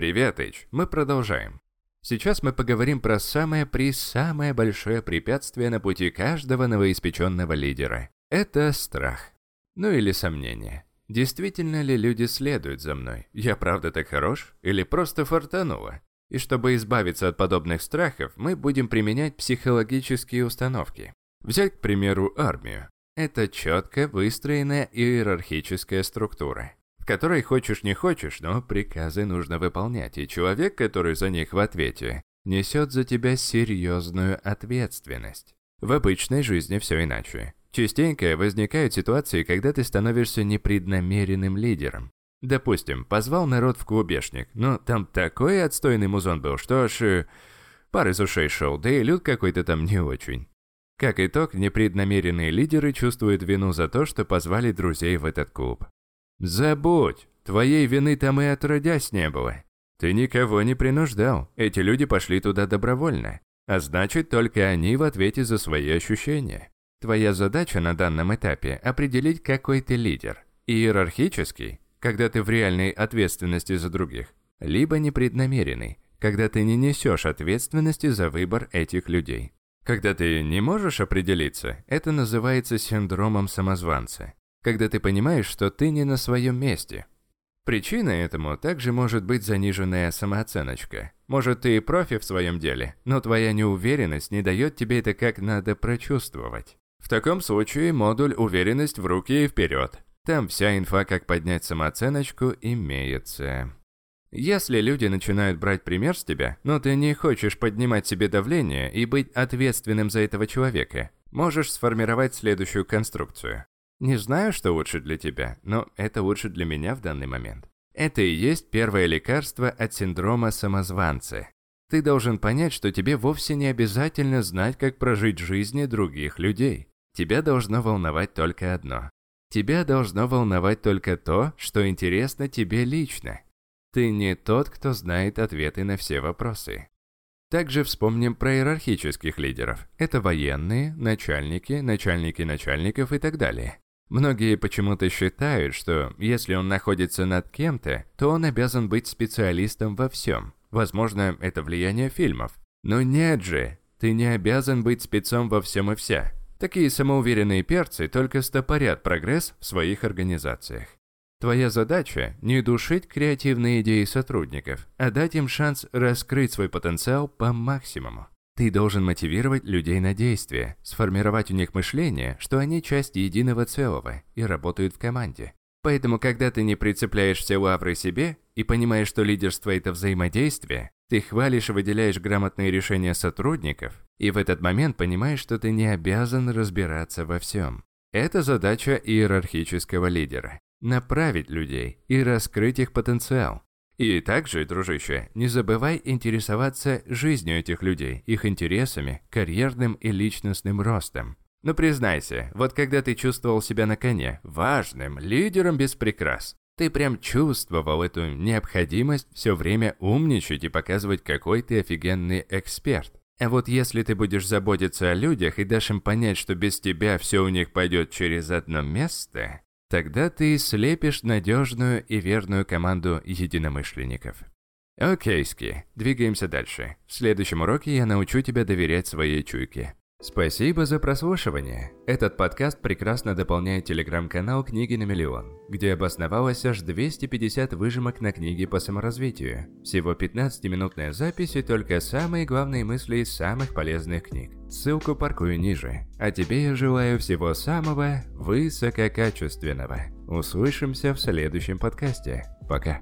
Привет, Эйч. Мы продолжаем. Сейчас мы поговорим про самое при самое большое препятствие на пути каждого новоиспеченного лидера. Это страх. Ну или сомнение. Действительно ли люди следуют за мной? Я правда так хорош? Или просто фартануло? И чтобы избавиться от подобных страхов, мы будем применять психологические установки. Взять, к примеру, армию. Это четко выстроенная иерархическая структура, которой хочешь не хочешь, но приказы нужно выполнять, и человек, который за них в ответе, несет за тебя серьезную ответственность. В обычной жизни все иначе. Частенько возникают ситуации, когда ты становишься непреднамеренным лидером. Допустим, позвал народ в клубешник, но там такой отстойный музон был, что аж э, пар из ушей шел, да и люд какой-то там не очень. Как итог, непреднамеренные лидеры чувствуют вину за то, что позвали друзей в этот клуб. Забудь, твоей вины там и отродясь не было. Ты никого не принуждал, эти люди пошли туда добровольно. А значит, только они в ответе за свои ощущения. Твоя задача на данном этапе – определить, какой ты лидер. Иерархический, когда ты в реальной ответственности за других, либо непреднамеренный, когда ты не несешь ответственности за выбор этих людей. Когда ты не можешь определиться, это называется синдромом самозванца. Когда ты понимаешь, что ты не на своем месте. Причиной этому также может быть заниженная самооценочка. Может, ты и профи в своем деле, но твоя неуверенность не дает тебе это как надо прочувствовать. В таком случае модуль «Уверенность в руки и вперед». Там вся инфа, как поднять самооценочку, имеется. Если люди начинают брать пример с тебя, но ты не хочешь поднимать себе давление и быть ответственным за этого человека, можешь сформировать следующую конструкцию. Не знаю, что лучше для тебя, но это лучше для меня в данный момент. Это и есть первое лекарство от синдрома самозванца. Ты должен понять, что тебе вовсе не обязательно знать, как прожить жизни других людей. Тебя должно волновать только одно. Тебя должно волновать только то, что интересно тебе лично. Ты не тот, кто знает ответы на все вопросы. Также вспомним про иерархических лидеров. Это военные, начальники, начальники начальников и так далее. Многие почему-то считают, что если он находится над кем-то, то он обязан быть специалистом во всем. Возможно, это влияние фильмов. Но нет же, ты не обязан быть спецом во всем и вся. Такие самоуверенные перцы только стопорят прогресс в своих организациях. Твоя задача – не душить креативные идеи сотрудников, а дать им шанс раскрыть свой потенциал по максимуму. Ты должен мотивировать людей на действие, сформировать у них мышление, что они часть единого целого и работают в команде. Поэтому, когда ты не прицепляешь все лавры себе и понимаешь, что лидерство – это взаимодействие, ты хвалишь и выделяешь грамотные решения сотрудников, и в этот момент понимаешь, что ты не обязан разбираться во всем. Это задача иерархического лидера – направить людей и раскрыть их потенциал. И также, дружище, не забывай интересоваться жизнью этих людей, их интересами, карьерным и личностным ростом. Но признайся, вот когда ты чувствовал себя на коне, важным, лидером без прикрас, ты прям чувствовал эту необходимость все время умничать и показывать, какой ты офигенный эксперт. А вот если ты будешь заботиться о людях и дашь им понять, что без тебя все у них пойдет через одно место, тогда ты слепишь надежную и верную команду единомышленников. Окей, Ски, двигаемся дальше. В следующем уроке я научу тебя доверять своей чуйке. Спасибо за прослушивание. Этот подкаст прекрасно дополняет телеграм-канал «Книги на миллион», где обосновалось аж 250 выжимок на книги по саморазвитию. Всего 15-минутная запись и только самые главные мысли из самых полезных книг. Ссылку паркую ниже. А тебе я желаю всего самого высококачественного. Услышимся в следующем подкасте. Пока.